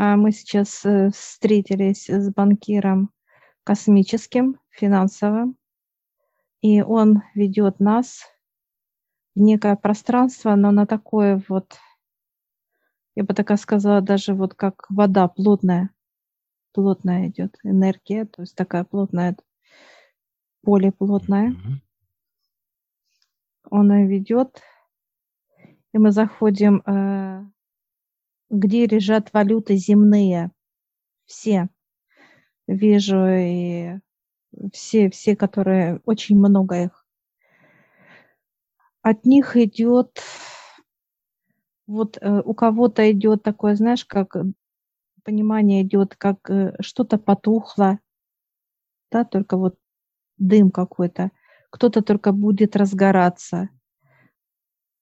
А мы сейчас э, встретились с банкиром космическим, финансовым, и он ведет нас в некое пространство, но на такое вот, я бы так сказала, даже вот как вода плотная, плотная идет энергия, то есть такая плотная, поле плотное. Mm-hmm. Он ведет, и мы заходим, э, где лежат валюты земные, все. Вижу и все, все, которые, очень много их. От них идет, вот э, у кого-то идет такое, знаешь, как понимание идет, как э, что-то потухло, да, только вот дым какой-то. Кто-то только будет разгораться.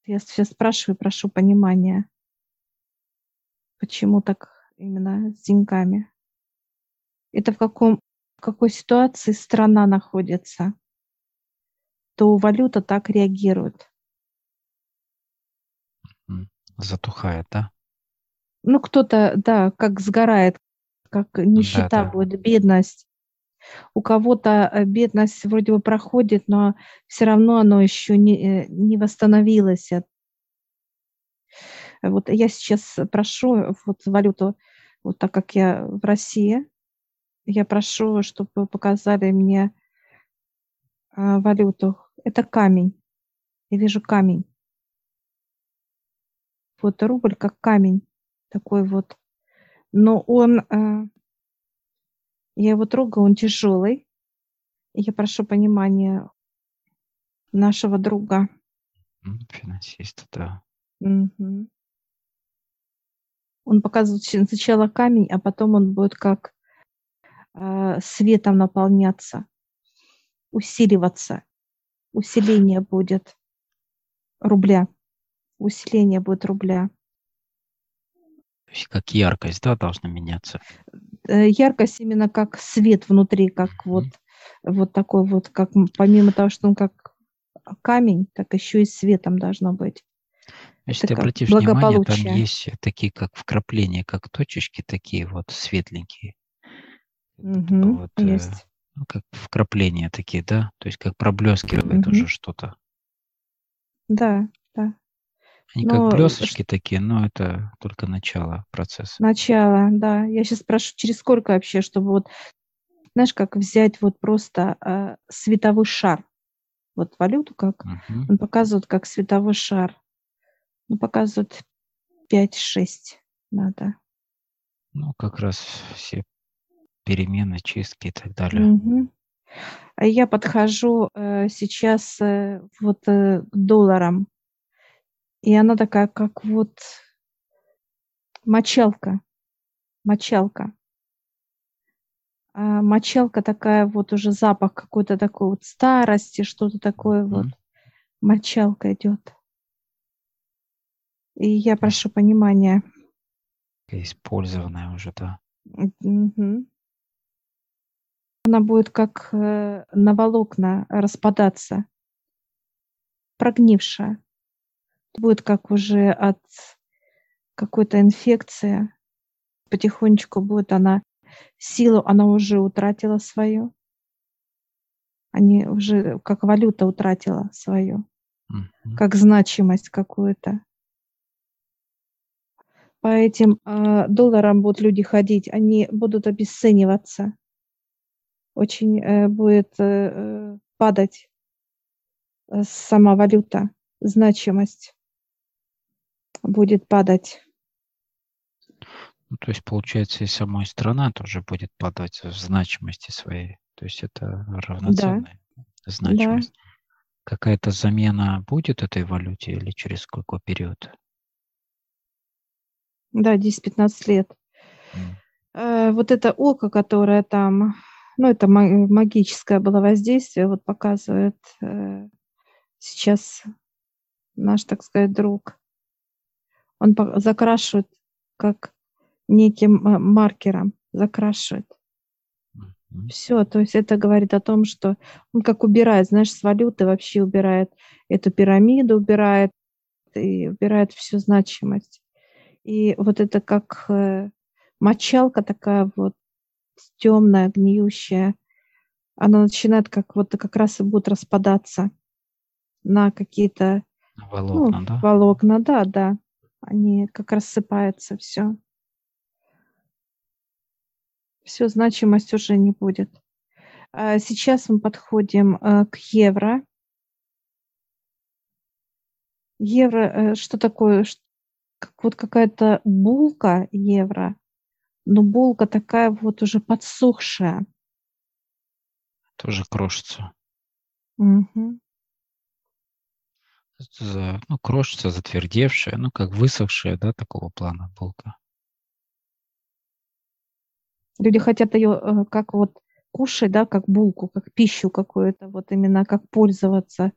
Я сейчас спрашиваю, прошу понимания. Почему так именно с деньгами? Это в каком в какой ситуации страна находится, то валюта так реагирует. Затухает, да? Ну, кто-то, да, как сгорает, как нищета да, да. будет, бедность. У кого-то э, бедность вроде бы проходит, но все равно оно еще не, э, не восстановилось. Вот я сейчас прошу вот валюту, вот так как я в России, я прошу, чтобы вы показали мне а, валюту. Это камень. Я вижу камень. Вот рубль как камень такой вот. Но он, а, я его трогаю, он тяжелый. Я прошу понимания нашего друга. Финансиста, да. Угу. Он показывает сначала камень, а потом он будет как э, светом наполняться, усиливаться. Усиление будет рубля. Усиление будет рубля. То есть как яркость, да, должна меняться? Э, яркость именно как свет внутри, как mm-hmm. вот, вот такой вот, как помимо того, что он как камень, так еще и светом должно быть. Значит, ты обратишь внимание, там есть такие, как вкрапления, как точечки такие вот светленькие. Угу, вот, э, есть. Ну, как вкрапления такие, да? То есть как проблескивает угу. уже что-то. Да, да. Они но... как блесочки такие, но это только начало процесса. Начало, да. Я сейчас спрошу, через сколько вообще, чтобы вот, знаешь, как взять вот просто э, световой шар. Вот валюту как, угу. он показывает как световой шар. Ну, показывает 5-6 надо. Ну, как раз все перемены, чистки и так далее. Угу. Я подхожу э, сейчас э, вот э, к долларам, и она такая, как вот мочалка, мочалка. А мочалка такая вот уже запах какой-то такой вот старости, что-то такое mm вот. Мочалка идет. И я прошу понимания. Использованная уже, да. Угу она будет как э, на волокна распадаться, прогнившая. Будет как уже от какой-то инфекции. Потихонечку будет она, силу она уже утратила свою. Они уже как валюта утратила свою, mm-hmm. как значимость какую-то. По этим э, долларам будут люди ходить, они будут обесцениваться очень э, будет э, э, падать сама валюта, значимость будет падать. Ну, то есть, получается, и сама страна тоже будет падать в значимости своей. То есть это равноценная да. значимость. Да. Какая-то замена будет этой валюте или через какой период? Да, 10-15 лет. Mm. Вот это око, которое там ну, это магическое было воздействие, вот показывает э, сейчас наш, так сказать, друг. Он закрашивает как неким э, маркером, закрашивает. Все, то есть это говорит о том, что он как убирает, знаешь, с валюты вообще убирает эту пирамиду, убирает и убирает всю значимость. И вот это как э, мочалка такая вот темная, гниющая, она начинает как вот как раз и будет распадаться на какие-то волокна, ну, да? Волокна, да, да. Они как рассыпаются, все. Все, значимость уже не будет. А сейчас мы подходим э, к евро. Евро, э, что такое? Как вот какая-то булка евро, но булка такая вот уже подсохшая. Тоже крошится. Угу. За, ну, крошится, затвердевшая, ну, как высохшая, да, такого плана булка. Люди хотят ее э, как вот кушать, да, как булку, как пищу какую-то, вот именно как пользоваться.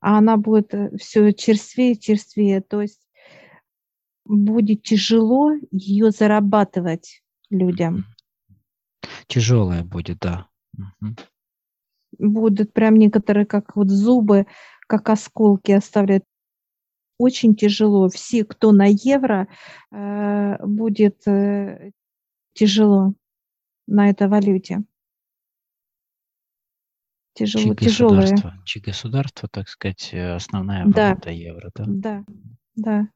А она будет э, все черствее, черствее. То есть будет тяжело ее зарабатывать людям. Тяжелая будет, да. Угу. Будут прям некоторые, как вот зубы, как осколки оставляют. Очень тяжело. Все, кто на евро, э, будет э, тяжело на этой валюте. Тяжело, чьи тяжелые. Чьи государства, так сказать, э, основная валюта да. евро, да? Да, да.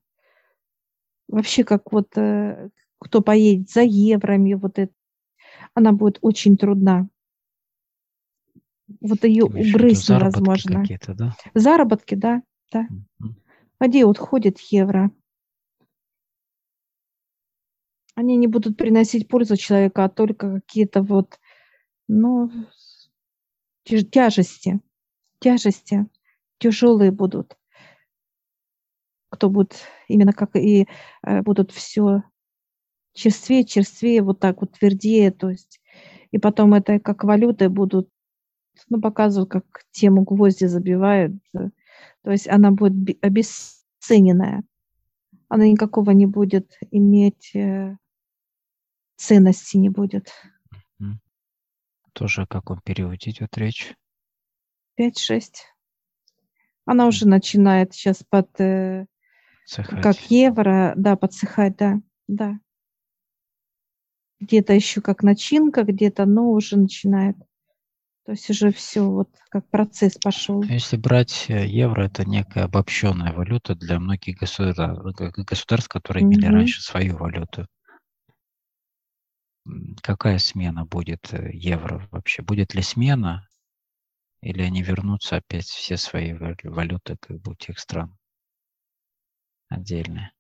Вообще, как вот э, кто поедет за евроми, вот это, она будет очень трудна. Вот ее угрызть невозможно. Да? Заработки, да, да. Mm-hmm. Воде вот ходит евро. Они не будут приносить пользу человеку, а только какие-то вот, ну, тяжести, тяжести, тяжелые будут. Кто будет именно как и э, будут все черствее, черствее, вот так вот твердее, то есть и потом это как валюты будут, ну, показывают, как тему гвозди забивают, то есть она будет обесцененная, она никакого не будет иметь э, ценности не будет. Тоже о каком периоде идет речь? 5-6. Она уже начинает сейчас под... Э, как евро, да, подсыхать, да, да. Где-то еще как начинка, где-то, но уже начинает. То есть уже все вот как процесс пошел. Если брать э, евро, это некая обобщенная валюта для многих государств, государств которые имели mm-hmm. раньше свою валюту какая смена будет э, евро вообще? Будет ли смена? Или они вернутся опять все свои валюты как бы у тех стран отдельные?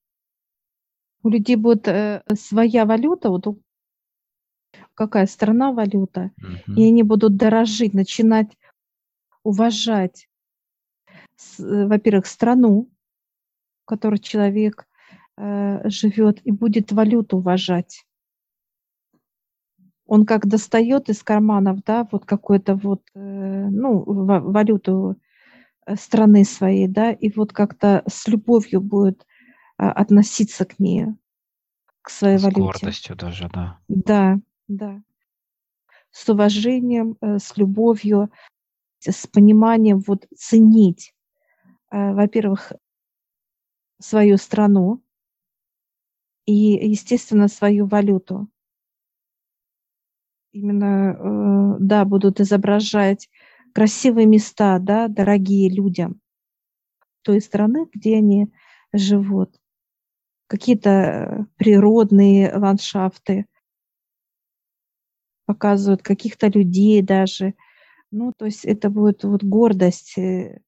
У людей будет э, своя валюта, вот какая страна валюта, угу. и они будут дорожить, начинать уважать, э, во-первых, страну, в которой человек э, живет, и будет валюту уважать он как достает из карманов, да, вот какую-то вот, э, ну, валюту страны своей, да, и вот как-то с любовью будет а, относиться к ней, к своей с валюте. С гордостью даже, да. Да, да. С уважением, э, с любовью, с пониманием вот ценить, во-первых, свою страну и, естественно, свою валюту именно, э, да, будут изображать красивые места, да, дорогие людям той страны, где они живут. Какие-то э, природные ландшафты показывают, каких-то людей даже. Ну, то есть это будет вот гордость э,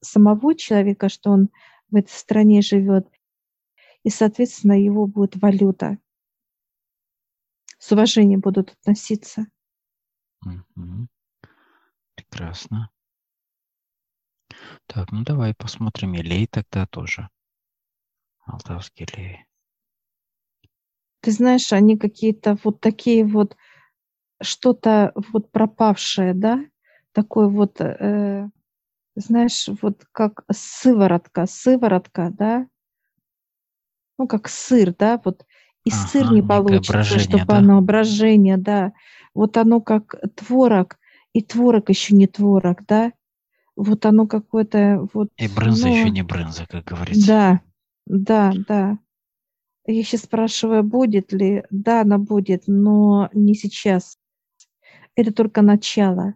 самого человека, что он в этой стране живет, и, соответственно, его будет валюта с уважением будут относиться. Угу. Прекрасно. Так, ну давай посмотрим Илей тогда тоже. Алтавский Илей. Ты знаешь, они какие-то вот такие вот, что-то вот пропавшее, да? Такой вот, э, знаешь, вот как сыворотка, сыворотка, да? Ну, как сыр, да, вот и ага, сыр не получится, чтобы да? оно брожение, да. Вот оно как творог, и творог еще не творог, да. Вот оно какое-то вот. И брынза ну, еще не брынза, как говорится. Да, да, да. Я сейчас спрашиваю, будет ли? Да, она будет, но не сейчас. Это только начало.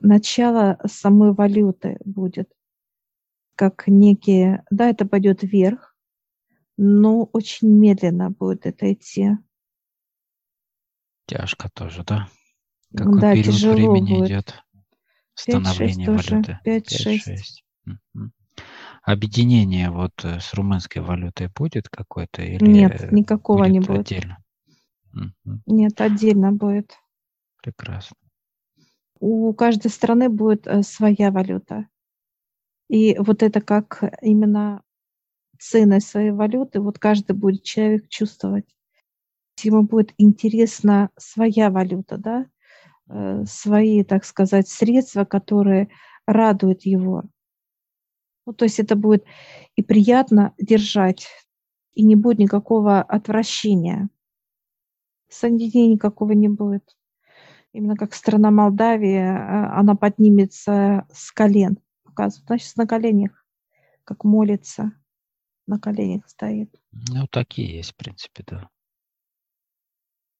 Начало самой валюты будет. Как некие... Да, это пойдет вверх, но очень медленно будет это идти. Тяжко тоже, да? Какой да, период тяжело времени будет. идет становление 5, валюты? 5-6. Объединение вот э, с румынской валютой будет какое-то? Или Нет, никакого будет не будет. Отдельно? Нет, отдельно будет. Прекрасно. У каждой страны будет э, своя валюта. И вот это как именно ценность своей валюты, вот каждый будет человек чувствовать. Ему будет интересна своя валюта, да, свои, так сказать, средства, которые радуют его. Ну, то есть это будет и приятно держать, и не будет никакого отвращения. Сандиней никакого не будет. Именно как страна Молдавии, а, она поднимется с колен. Показывает, значит, на коленях, как молится, на коленях стоит. Ну, такие есть, в принципе, да.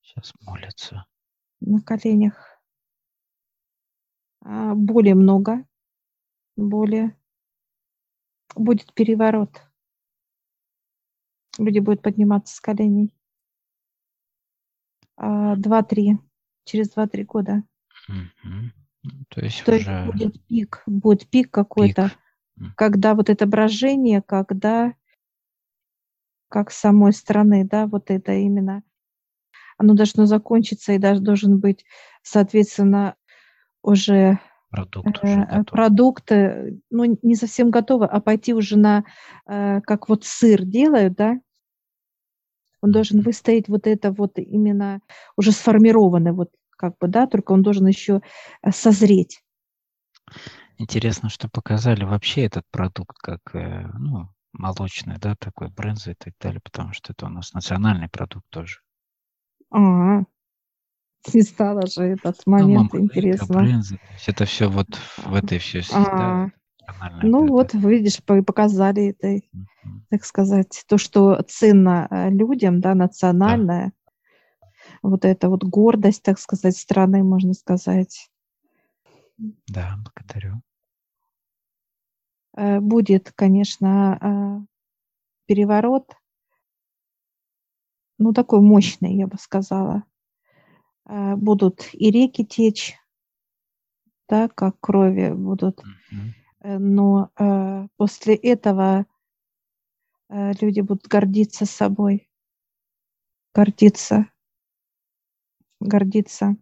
Сейчас молятся. На коленях. А, более много, более будет переворот. Люди будут подниматься с коленей. А, два-три, через два-три года. Угу. То есть То уже... есть будет пик, будет пик какой-то, пик. когда вот это брожение, когда как самой страны, да, вот это именно, оно должно закончиться и даже должен быть, соответственно, уже Продукт уже э, готов. продукты, ну, не совсем готовы, а пойти уже на, э, как вот сыр делают, да, он должен выстоять вот это вот именно уже сформированный, вот как бы, да, только он должен еще э, созреть. Интересно, что показали вообще этот продукт как, ну, молочный, да, такой брынза и так далее, потому что это у нас национальный продукт тоже. А, не стало же этот ну, момент ну, интересно. Брынза, это все вот в этой все а, Ну вот, видишь, показали это, mm-hmm. так сказать, то, что ценно э, людям, да, национальное, да. вот это вот гордость, так сказать, страны, можно сказать. Да, благодарю. Э, будет, конечно, э, переворот, ну такой мощный, я бы сказала будут и реки течь, да, как крови будут. Mm-hmm. Но э, после этого э, люди будут гордиться собой, гордиться, гордиться.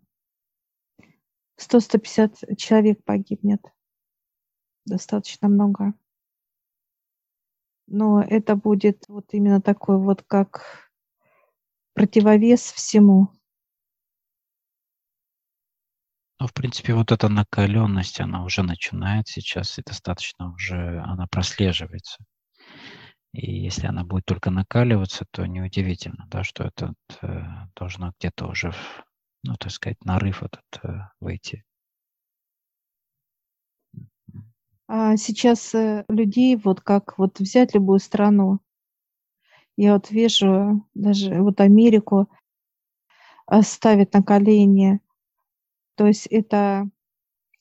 100-150 человек погибнет. Достаточно много. Но это будет вот именно такой вот как противовес всему. Ну, в принципе, вот эта накаленность, она уже начинает сейчас, и достаточно уже она прослеживается. И если она будет только накаливаться, то неудивительно, да, что это э, должно где-то уже, ну, так сказать, нарыв этот э, выйти. А сейчас э, людей, вот как вот взять любую страну, я вот вижу даже вот Америку э, ставят на колени то есть это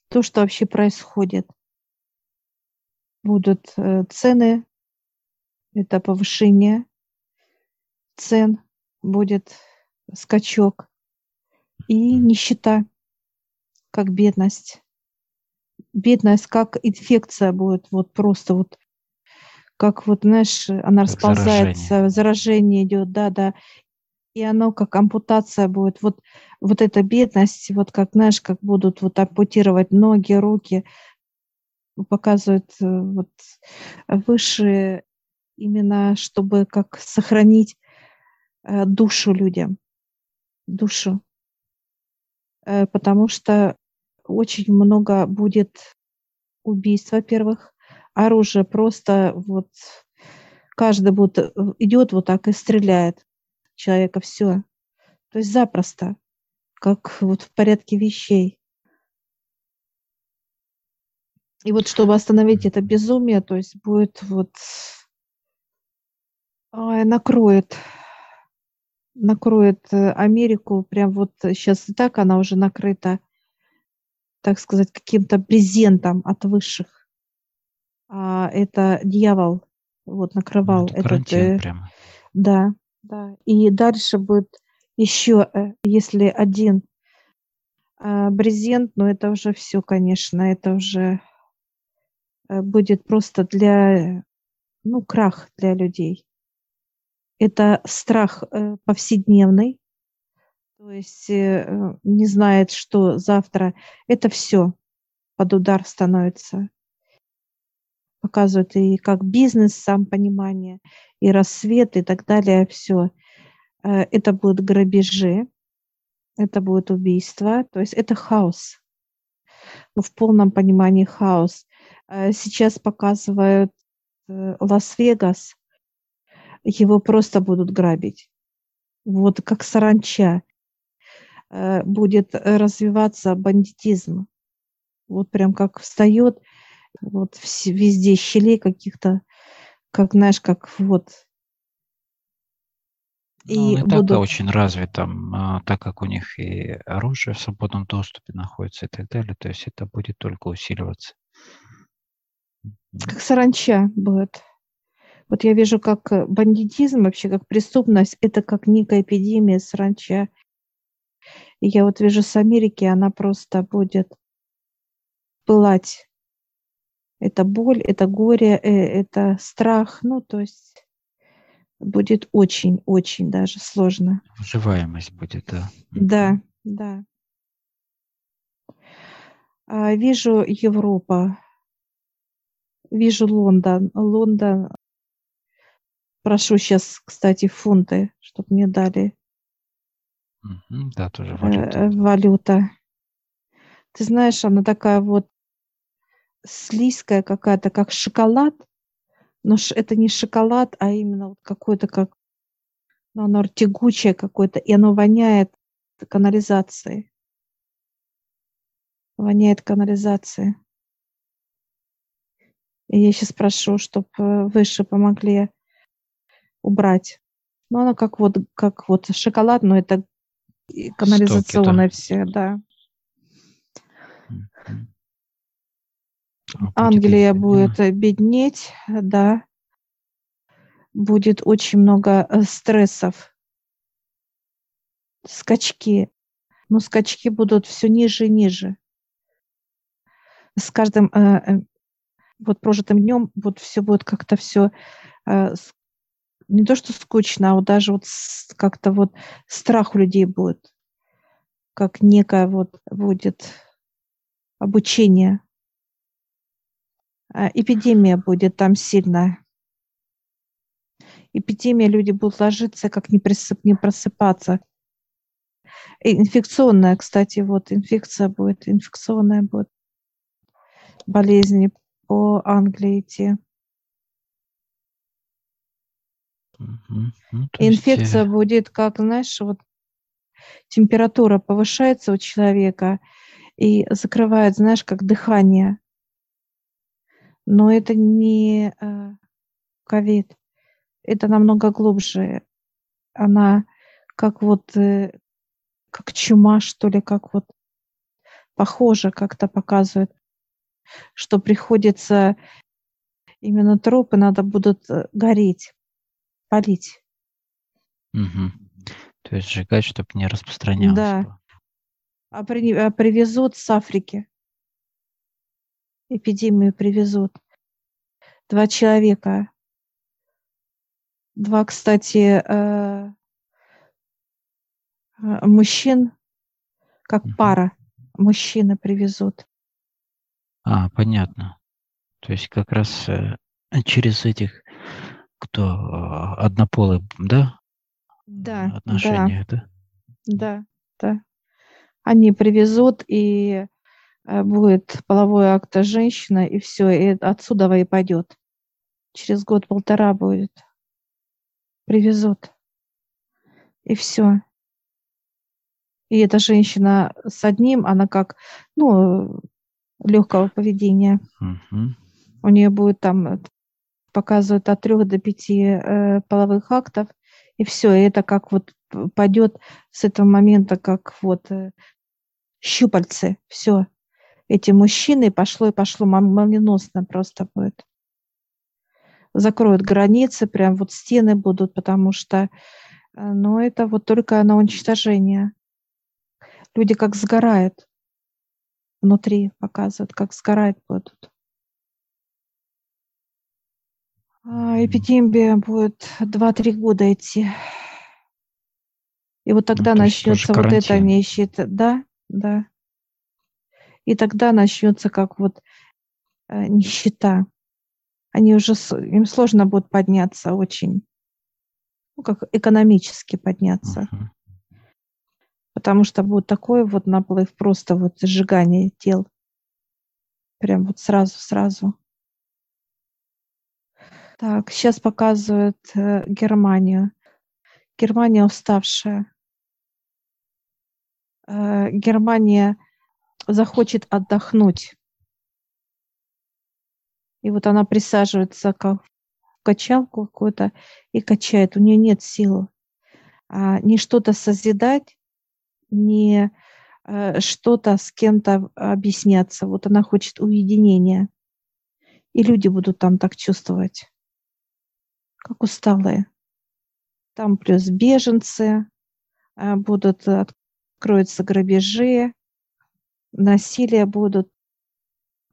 то, что вообще происходит. Будут э, цены, это повышение цен, будет скачок и нищета, как бедность. Бедность как инфекция будет, вот просто вот как вот, знаешь, она как расползается, заражение. заражение идет, да, да, и оно как ампутация будет. Вот, вот эта бедность, вот как, знаешь, как будут вот ампутировать ноги, руки, показывают э, вот выше именно, чтобы как сохранить э, душу людям, душу. Э, потому что очень много будет убийств, во-первых, оружие просто вот каждый будет, идет вот так и стреляет человека все. То есть запросто, как вот в порядке вещей. И вот чтобы остановить это безумие, то есть будет вот Ой, накроет. Накроет э, Америку. Прям вот сейчас и так она уже накрыта, так сказать, каким-то брезентом от высших. А это дьявол вот накрывал. Ну, это этот, э, прямо. Да, да. И дальше будет еще, э, если один э, брезент, но это уже все, конечно, это уже э, будет просто для, ну, крах для людей. Это страх э, повседневный, то есть не знает, что завтра. Это все под удар становится показывают и как бизнес, сам понимание, и рассвет, и так далее, все. Э, это будут грабежи, это будет убийство, то есть это хаос. Ну, в полном понимании хаос. Э, сейчас показывают э, Лас-Вегас, его просто будут грабить. Вот как саранча будет развиваться бандитизм. Вот прям как встает вот везде щелей каких-то, как, знаешь, как вот. И, ну, и будут... так очень развит там, а, так как у них и оружие в свободном доступе находится и так далее, то есть это будет только усиливаться. Как саранча будет. Вот я вижу, как э, бандитизм, вообще как преступность, это как некая эпидемия саранча. И я вот вижу с Америки, она просто будет пылать это боль, это горе, э, это страх. Ну, то есть будет очень-очень даже сложно. Выживаемость будет, да. Да, да. А, вижу Европа, вижу Лондон. Лондон. Прошу сейчас, кстати, фунты, чтобы мне дали. Да, тоже валюта. Э, валюта. Ты знаешь, она такая вот слизкая какая-то, как шоколад, но это не шоколад, а именно вот какой-то как, ну, оно тягучее какое-то, и оно воняет канализацией. Воняет канализацией. И я сейчас прошу, чтобы э, выше помогли убрать. Ну, оно как вот, как вот шоколад, но это канализационное все, да. Англия будет э, беднеть, да. Будет очень много э, стрессов. Скачки. Но скачки будут все ниже и ниже. С каждым э, вот прожитым днем вот все будет как-то все не то что скучно, а вот даже вот как-то вот страх у людей будет, как некое вот будет обучение эпидемия будет там сильная. Эпидемия, люди будут ложиться, как не, присып, не просыпаться. Инфекционная, кстати, вот инфекция будет, инфекционная будет. Болезни по Англии идти. Угу. Ну, Инфекция есть... будет, как, знаешь, вот температура повышается у человека и закрывает, знаешь, как дыхание но это не э, ковид. Это намного глубже. Она как вот, э, как чума, что ли, как вот похоже как-то показывает, что приходится именно тропы надо будут э, гореть, палить. Угу. То есть сжигать, чтобы не распространялось. Да. А, при, а привезут с Африки эпидемию привезут. Два человека. Два, кстати, э, э, мужчин, как пара, мужчины привезут. А, понятно. То есть как раз э, через этих, кто однополый, да? Да. Отношения, да? Да, да. Они привезут и будет половой акт женщины, и все, и отсюда и пойдет. Через год-полтора будет. Привезут. И все. И эта женщина с одним, она как, ну, легкого поведения. Угу. У нее будет там показывают от трех до пяти э, половых актов, и все, и это как вот пойдет с этого момента, как вот э, щупальцы, все. Эти мужчины пошло и пошло, молниеносно просто будет. Закроют границы, прям вот стены будут, потому что, ну, это вот только на уничтожение. Люди как сгорают внутри, показывают, как сгорать будут. А, эпидемия будет 2-3 года идти. И вот ну, тогда ну, начнется вот это нищета. Да, да. И тогда начнется как вот э, нищета. Они уже, им сложно будет подняться очень, ну, как экономически подняться. Uh-huh. Потому что будет такой вот наплыв, просто вот сжигание тел. Прям вот сразу-сразу. Так, сейчас показывают э, Германию. Германия уставшая. Э, Германия захочет отдохнуть. И вот она присаживается как в качалку какую-то и качает. У нее нет сил а, ни что-то созидать, ни э, что-то с кем-то объясняться. Вот она хочет уединения. И люди будут там так чувствовать как усталые. Там плюс беженцы, а, будут, откроются грабежи, насилие будут.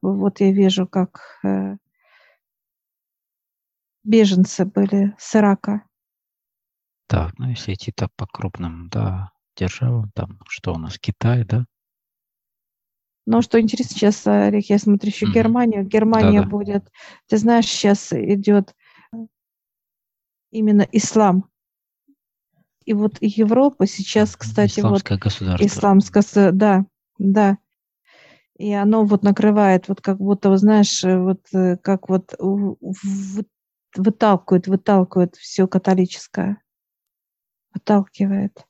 Вот я вижу, как э, беженцы были с Ирака. Так, ну если идти так по крупным, да, державам, там что у нас, Китай, да? Но что интересно сейчас, Олег, я смотрю еще mm-hmm. Германию. Германия Да-да. будет, ты знаешь, сейчас идет именно ислам. И вот Европа сейчас, кстати, Исламское вот государство. исламское, да, да. И оно вот накрывает, вот как будто, знаешь, э, вот э, как вот выталкивает, выталкивает все католическое. Выталкивает.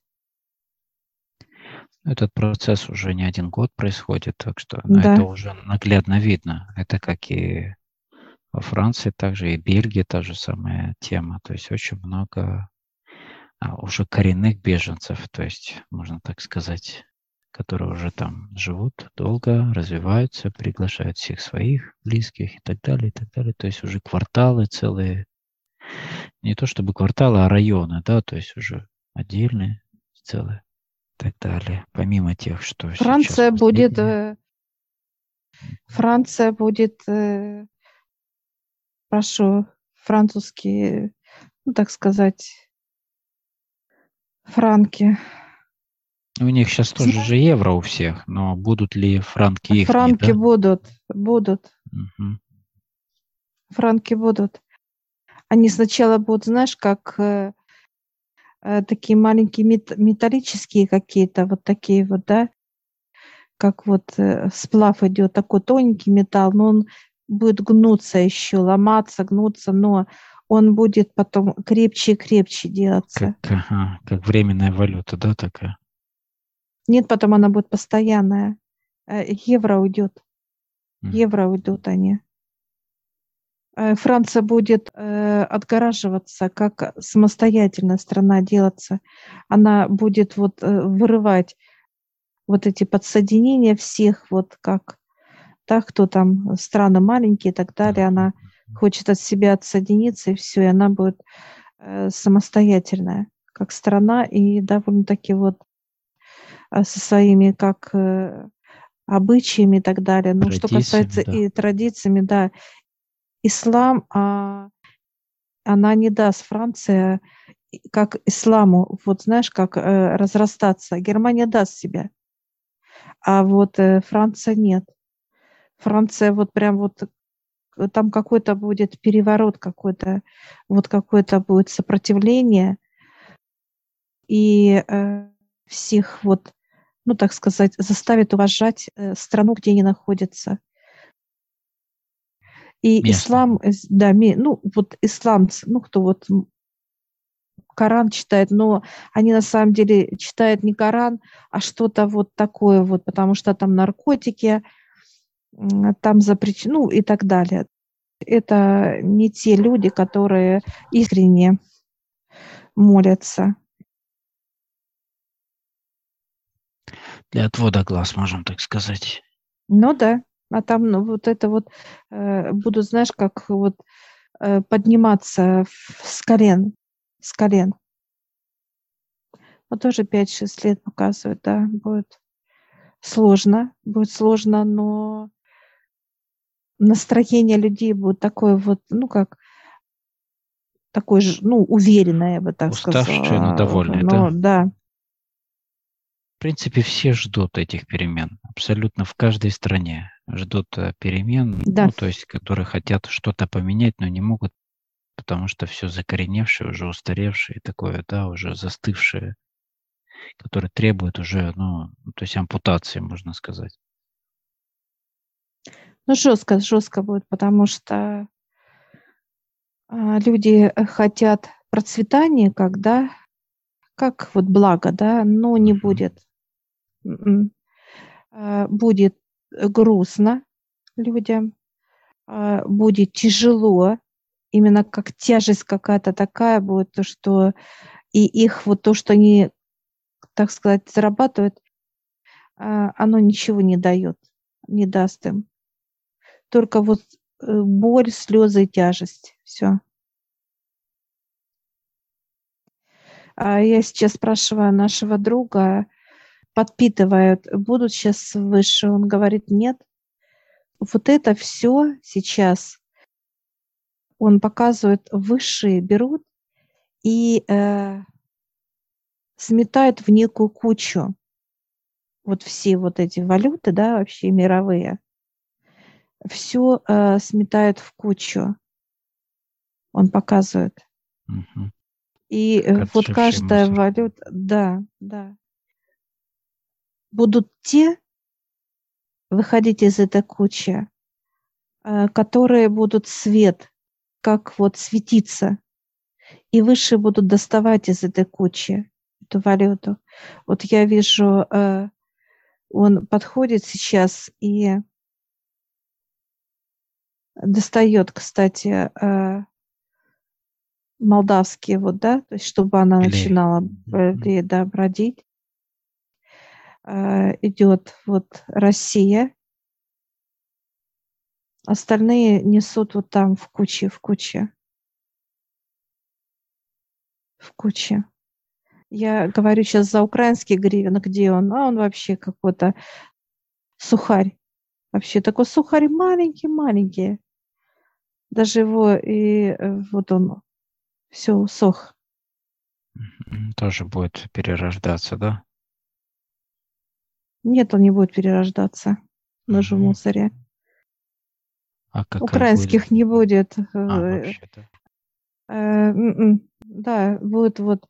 Этот процесс уже не один год происходит, так что ну, да. это уже наглядно видно. Это как и во Франции также и Бельгии та же самая тема. То есть очень много а, уже коренных беженцев, то есть, можно так сказать, которые уже там живут долго, развиваются, приглашают всех своих близких и так далее, и так далее. То есть уже кварталы целые, не то чтобы кварталы, а районы, да, то есть уже отдельные целые и так далее. Помимо тех, что Франция будет, э, Франция будет э, прошу французские, ну, так сказать, франки. У них сейчас тоже же евро у всех, но будут ли франки их? Франки да? будут, будут. Угу. Франки будут. Они сначала будут, знаешь, как э, э, такие маленькие мет, металлические какие-то, вот такие вот, да, как вот э, сплав идет, такой тоненький металл, но он будет гнуться еще, ломаться, гнуться, но он будет потом крепче и крепче делаться. Как, ага, как временная валюта, да, такая? Нет, потом она будет постоянная. Э, евро уйдет. Евро уйдут они. Э, Франция будет э, отгораживаться, как самостоятельная страна делаться. Она будет вот э, вырывать вот эти подсоединения всех, вот как да, кто там, страны маленькие и так далее, она хочет от себя отсоединиться, и все, и она будет э, самостоятельная, как страна, и довольно-таки вот со своими как э, обычаями и так далее. Но что касается да. и традициями, да, ислам, а, она не даст Франция как исламу, вот знаешь, как э, разрастаться. Германия даст себя, а вот э, Франция нет. Франция вот прям вот э, там какой-то будет переворот какой-то, вот какое-то будет сопротивление, и э, всех вот, ну так сказать, заставит уважать э, страну, где они находятся. И Место. ислам, э, да, ну вот исламцы, ну кто вот Коран читает, но они на самом деле читают не Коран, а что-то вот такое вот, потому что там наркотики, там запрещено, ну и так далее. это не те люди, которые искренне молятся. Для отвода глаз, можем так сказать. Ну да, а там ну, вот это вот э, будут, знаешь, как вот э, подниматься с колен, с колен. Вот тоже 5-6 лет показывают, да, будет сложно, будет сложно, но настроение людей будет такое вот, ну как, такое же, ну, уверенное, я бы так Уставшие, сказала. но довольные, но, да? Да. В принципе, все ждут этих перемен. Абсолютно в каждой стране ждут э, перемен, Да. ну, то есть, которые хотят что-то поменять, но не могут, потому что все закореневшее, уже устаревшее, такое, да, уже застывшее, которое требует уже, ну, то есть ампутации, можно сказать. Ну, жестко, жестко будет, потому что а, люди э, хотят процветания, когда как вот благо, да, но не будет. М-м. А, Будет грустно людям, а, будет тяжело, именно как тяжесть какая-то такая будет, то, что и их вот то, что они, так сказать, зарабатывают, а, оно ничего не дает, не даст им. Только вот э, боль, слезы и тяжесть. Все. Я сейчас спрашиваю нашего друга, подпитывают, будут сейчас выше? Он говорит, нет. Вот это все сейчас он показывает, высшие берут и э, сметают в некую кучу. Вот все вот эти валюты, да, вообще мировые, все э, сметают в кучу. Он показывает. Мгм. И э, Как вот каждая мусор. валюта, да, да. Будут те выходить из этой кучи, э, которые будут свет, как вот светиться, и выше будут доставать из этой кучи эту валюту. Вот я вижу, э, он подходит сейчас и достает, кстати, э, молдавские, вот, да, то есть чтобы она Лей. начинала лей, да, бродить. Э, идет вот Россия, остальные несут вот там в куче, в куче, в куче. Я говорю сейчас за украинский гривен, где он? А он вообще какой-то сухарь. Вообще такой сухарь маленький-маленький. Даже его и э, вот он все усох. Тоже будет перерождаться, да? Нет, он не будет перерождаться. Же в мусоре. А Украинских будет? не будет. А, э, вообще-то. э, м-м. Да, будет вот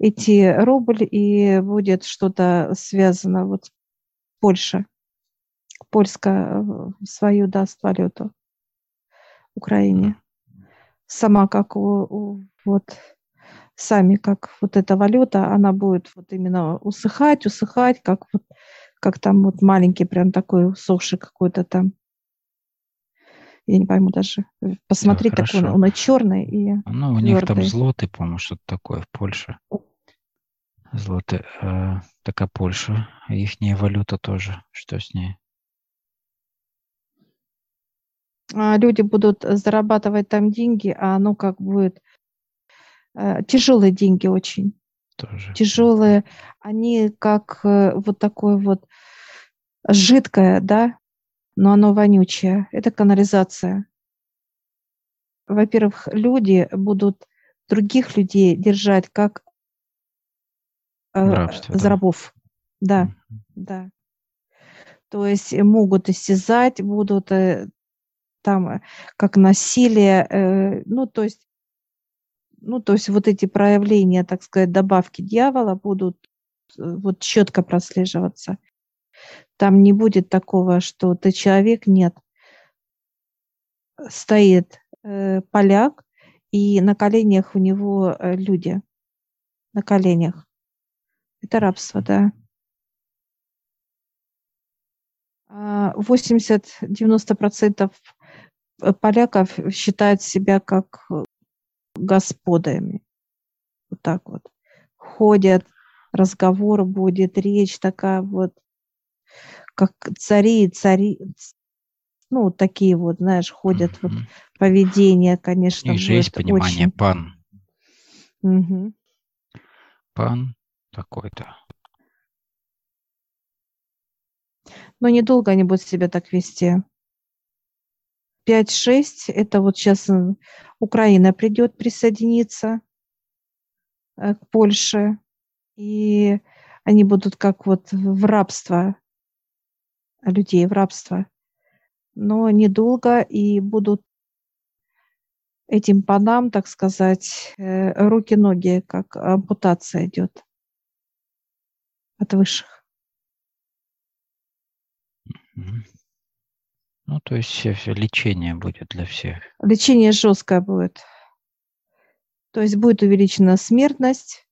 идти рубль, и будет что-то связано. Вот Польша. Польска э, свою даст валюту Украине. Сама как вот сами как вот эта валюта, она будет вот именно усыхать, усыхать, как вот как там вот маленький прям такой усохший какой-то там. Я не пойму даже. Посмотреть такой, хорошо. он и черный, и Ну, у них там злоты, по-моему, что-то такое в Польше. Злоты. э, так а Польша, ихняя валюта тоже. Что с ней? а, люди будут зарабатывать там деньги, а оно как будет э, тяжелые деньги очень. Тоже. тяжелые, они как э, вот такое вот жидкое, да, но оно вонючее. Это канализация. Во-первых, люди будут других людей держать как э, В рабстве, за да. рабов. Да, Мгм. да. То есть могут истязать, будут там э, как насилие, э, ну то есть, ну то есть вот эти проявления, так сказать, добавки дьявола будут э, вот четко прослеживаться. Там не будет такого, что ты человек, нет. Стоит поляк, и на коленях у него люди. На коленях. Это рабство, да. А, 80-90% поляков считают себя как господами. Вот так вот. Ходят, разговор будет, речь такая вот, как цари, цари, ну, такие вот, знаешь, ходят mm-hmm. вот поведение, конечно. И же есть понимание, очень... пан. Угу. Пан такой-то. Но недолго они будут себя так вести. 5-6, это вот сейчас Украина придет присоединиться э, к Польше, и они будут как вот в рабство, людей в рабство. Но недолго и будут этим панам, так сказать, э, руки-ноги, как ампутация идет от высших. Ну, то есть все, все лечение будет для всех. Лечение жесткое будет. То есть будет увеличена смертность,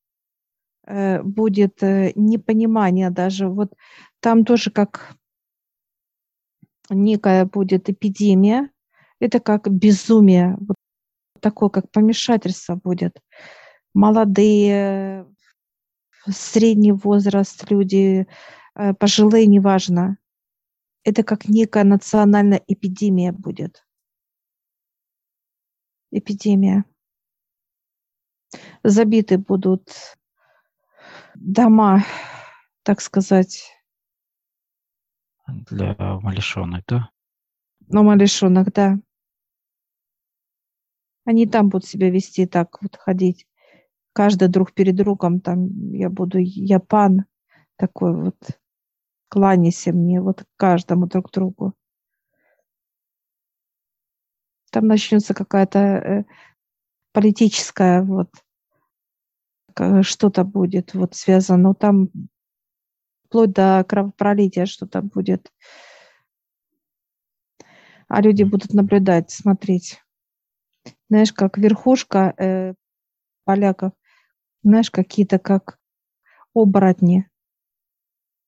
э, будет э, непонимание даже. Вот там тоже как некая будет эпидемия, это как безумие, вот такое, как помешательство будет. Молодые, средний возраст, люди, э, пожилые, неважно. Это как некая национальная эпидемия будет. Эпидемия. Забиты будут дома, так сказать. Для умалишенных, да? Умалишенных, да. Они там будут себя вести так, вот ходить. Каждый друг перед другом, там я буду, я пан, такой вот, кланяйся мне, вот каждому друг другу. Там начнется какая-то э, политическая вот что-то будет вот связано, ну там вплоть до кровопролития что-то будет. А люди будут наблюдать, смотреть знаешь, как верхушка э, поляков, знаешь, какие-то как оборотни.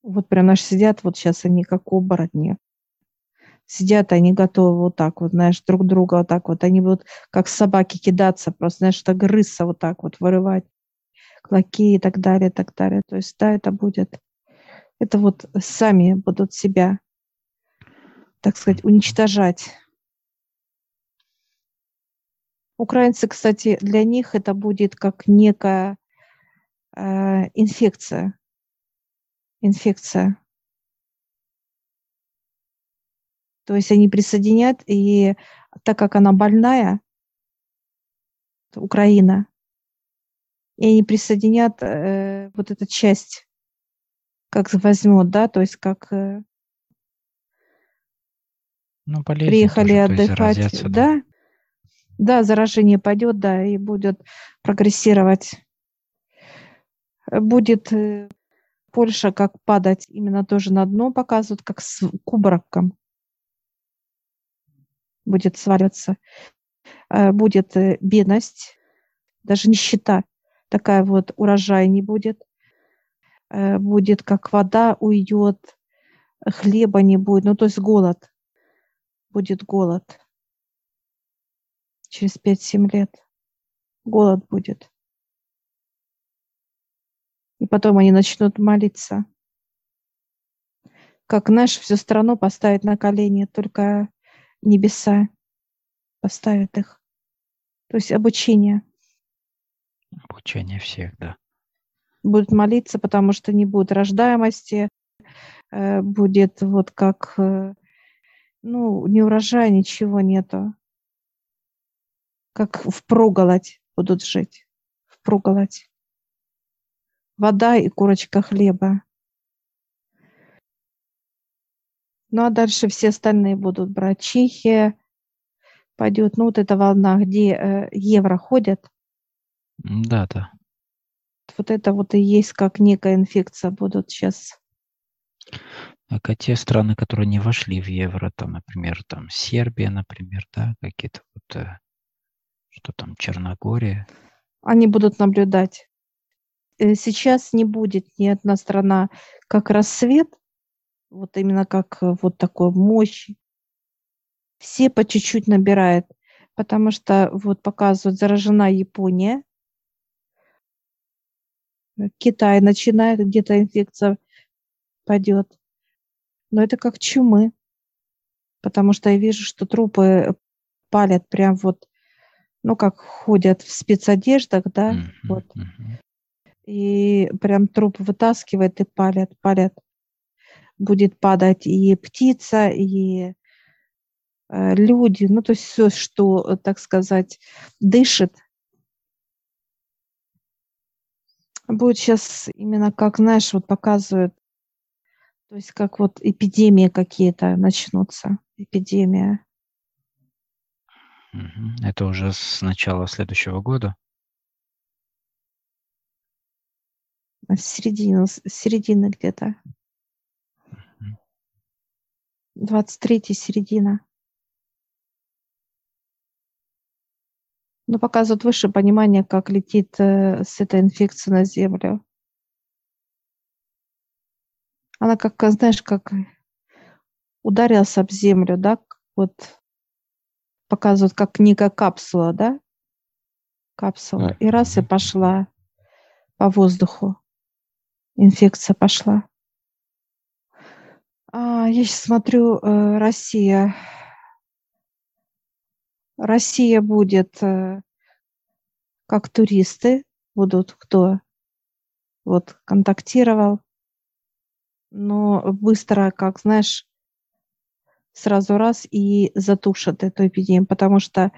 Вот прям наши сидят, вот сейчас они как оборотни. Сидят, они готовы вот так вот, знаешь, друг друга вот так вот. Они будут как собаки кидаться, просто, знаешь, что грызться вот так вот, вырывать клоки и так далее, и так далее. То есть, да, это будет, это вот сами будут себя, так сказать, уничтожать. Украинцы, кстати, для них это будет как некая э, инфекция. Инфекция. То есть они присоединят, и так как она больная, Украина, и они присоединят э, вот эту часть, как возьмут, да, то есть как э, ну, приехали тоже, отдыхать, да? да, да, заражение пойдет, да, и будет прогрессировать. Будет э, Польша как падать именно тоже на дно показывают, как с кубраком будет сваливаться. Э, будет э, бедность, даже нищета. Такая вот урожай не будет. Будет как вода уйдет, хлеба не будет. Ну, то есть голод. Будет голод через 5-7 лет. Голод будет. И потом они начнут молиться. Как нашу всю страну поставить на колени, только небеса поставят их. То есть обучение. Обучение всех, да. Будут молиться, потому что не будет рождаемости, э, будет вот как, э, ну, не урожая, ничего нету как впроголодь будут жить. Впроголодь. Вода и курочка хлеба. Ну а дальше все остальные будут брать. Чехия пойдет. Ну вот эта волна, где э, евро ходят. Да, да. Вот это вот и есть как некая инфекция будут сейчас. А те страны, которые не вошли в евро, там, например, там Сербия, например, да, какие-то вот э, что там, Черногория? Они будут наблюдать. Э, сейчас не будет ни одна страна как рассвет, вот именно как э, вот такой мощь, все по чуть-чуть набирают, потому что вот показывают, заражена Япония, Китай начинает, где-то инфекция пойдет. Но это как чумы, потому что я вижу, что трупы палят прям вот, ну, как ходят в спецодеждах, да, mm-hmm. вот. И прям труп вытаскивает и палят, палят. Будет падать и птица, и э, люди, ну, то есть все, что, так сказать, дышит, будет сейчас именно как, знаешь, вот показывают, то есть как вот эпидемии какие-то начнутся, эпидемия. Это уже с начала следующего года? С середины, с середины где-то. 23 середина. Ну, показывает выше понимание, как летит э, с этой инфекцией на Землю. Она как, знаешь, как ударился об землю, да, вот показывают, как книга капсула, да, капсула, и раз и пошла по воздуху, инфекция пошла. А, я сейчас смотрю, э, Россия Россия будет э, как туристы, будут кто вот контактировал, но быстро, как знаешь, сразу раз и затушат эту эпидемию, потому что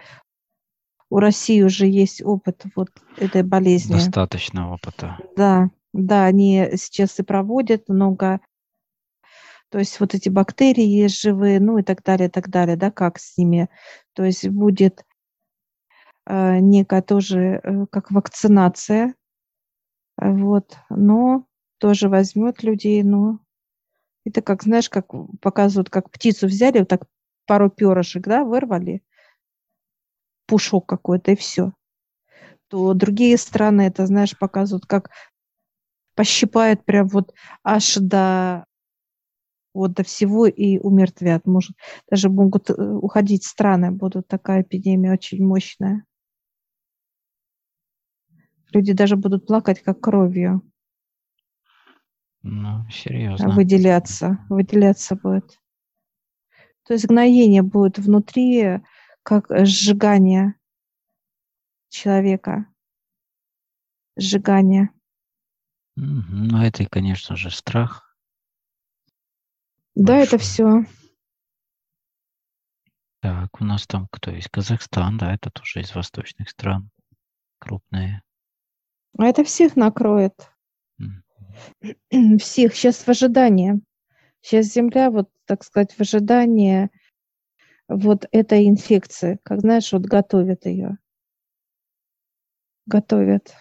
у России уже есть опыт вот этой болезни. Достаточно опыта. Да, да, они сейчас и проводят много то есть вот эти бактерии есть живые, ну и так далее, так далее, да, как с ними. То есть будет э, некая тоже э, как вакцинация, вот, но тоже возьмет людей, но это как, знаешь, как показывают, как птицу взяли, вот так пару перышек, да, вырвали, пушок какой-то и все. То другие страны это, знаешь, показывают, как пощипают прям вот аж до вот до всего и умертвят. Может, даже могут э, уходить страны, будут такая эпидемия очень мощная. Люди даже будут плакать, как кровью. Ну, серьезно. Выделяться, выделяться будет. То есть гноение будет внутри, как сжигание человека. Сжигание. Ну, это, конечно же, страх. Да, это все. Так, у нас там кто есть? Казахстан, да, это тоже из восточных стран. Крупные. А это всех накроет. Mm. Всех. Сейчас в ожидании. Сейчас Земля, вот, так сказать, в ожидании вот этой инфекции. Как знаешь, вот готовят ее. Готовят.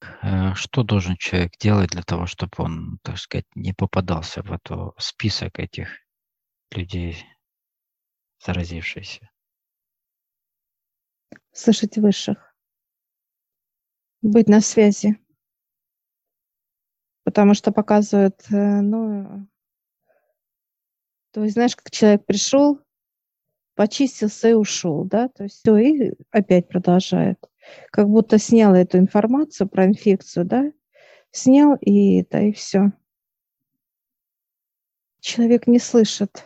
Э, что должен человек делать для того, чтобы он, так сказать, не попадался в этот список этих людей, заразившихся? Слышать высших. Быть на связи. Потому что показывают, э, ну, то есть, знаешь, как человек пришел, почистился и ушел, да, то есть все, и опять продолжает как будто снял эту информацию про инфекцию, да, снял и это, и все. Человек не слышит.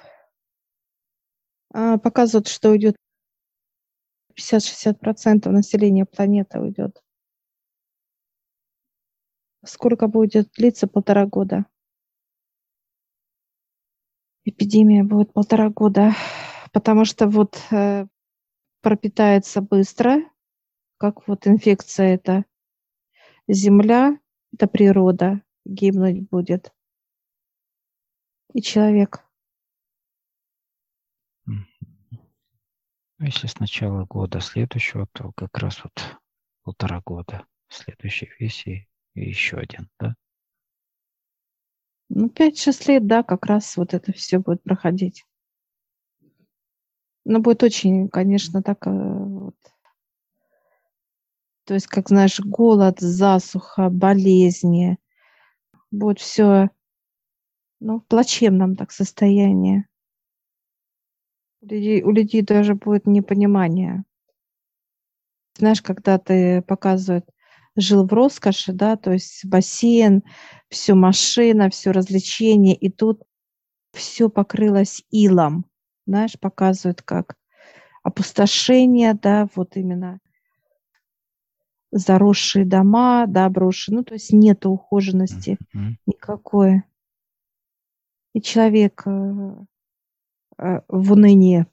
А показывают, что уйдет 50-60% населения планеты уйдет. Сколько будет длиться? Полтора года. Эпидемия будет полтора года, потому что вот э, пропитается быстро, как вот инфекция это земля, это природа, гибнуть будет. И человек. Если с начала года следующего, то как раз вот полтора года следующей веси и еще один, да? Ну, 5-6 лет, да, как раз вот это все будет проходить. Но будет очень, конечно, так э, вот, то есть, как знаешь, голод, засуха, болезни. Будет все ну, в плачевном так состоянии. У людей, у людей даже будет непонимание. Знаешь, когда ты показывают, жил в роскоши, да, то есть бассейн, все машина, все развлечение, и тут все покрылось илом, знаешь, показывают как опустошение, да, вот именно заросшие дома, да, брошенные, ну, то есть нет ухоженности mm-hmm. никакой. И человек э, э, в унынии.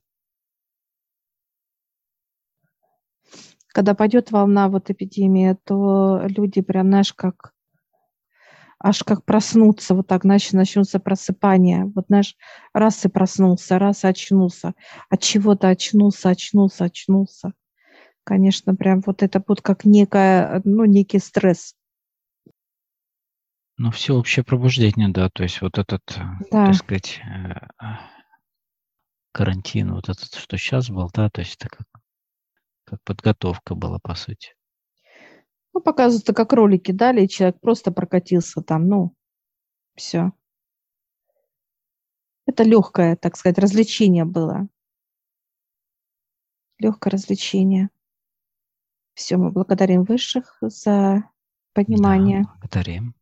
Когда пойдет волна вот эпидемии, то люди прям, знаешь, как аж как проснуться, вот так, значит, начнутся просыпания. Вот, знаешь, раз и проснулся, раз и очнулся, от чего-то очнулся, очнулся, очнулся. Конечно, прям вот это будет как некая, ну, некий стресс. Ну, всеобщее пробуждение, да, то есть вот этот, э, да. так сказать, э, карантин, вот этот, что сейчас был, да, то есть это как, как подготовка была, по сути. Ну, показывают, как ролики дали, и человек просто прокатился там, ну, все. Это легкое, так сказать, развлечение было. Легкое развлечение. Все, мы благодарим высших за понимание. Да, благодарим.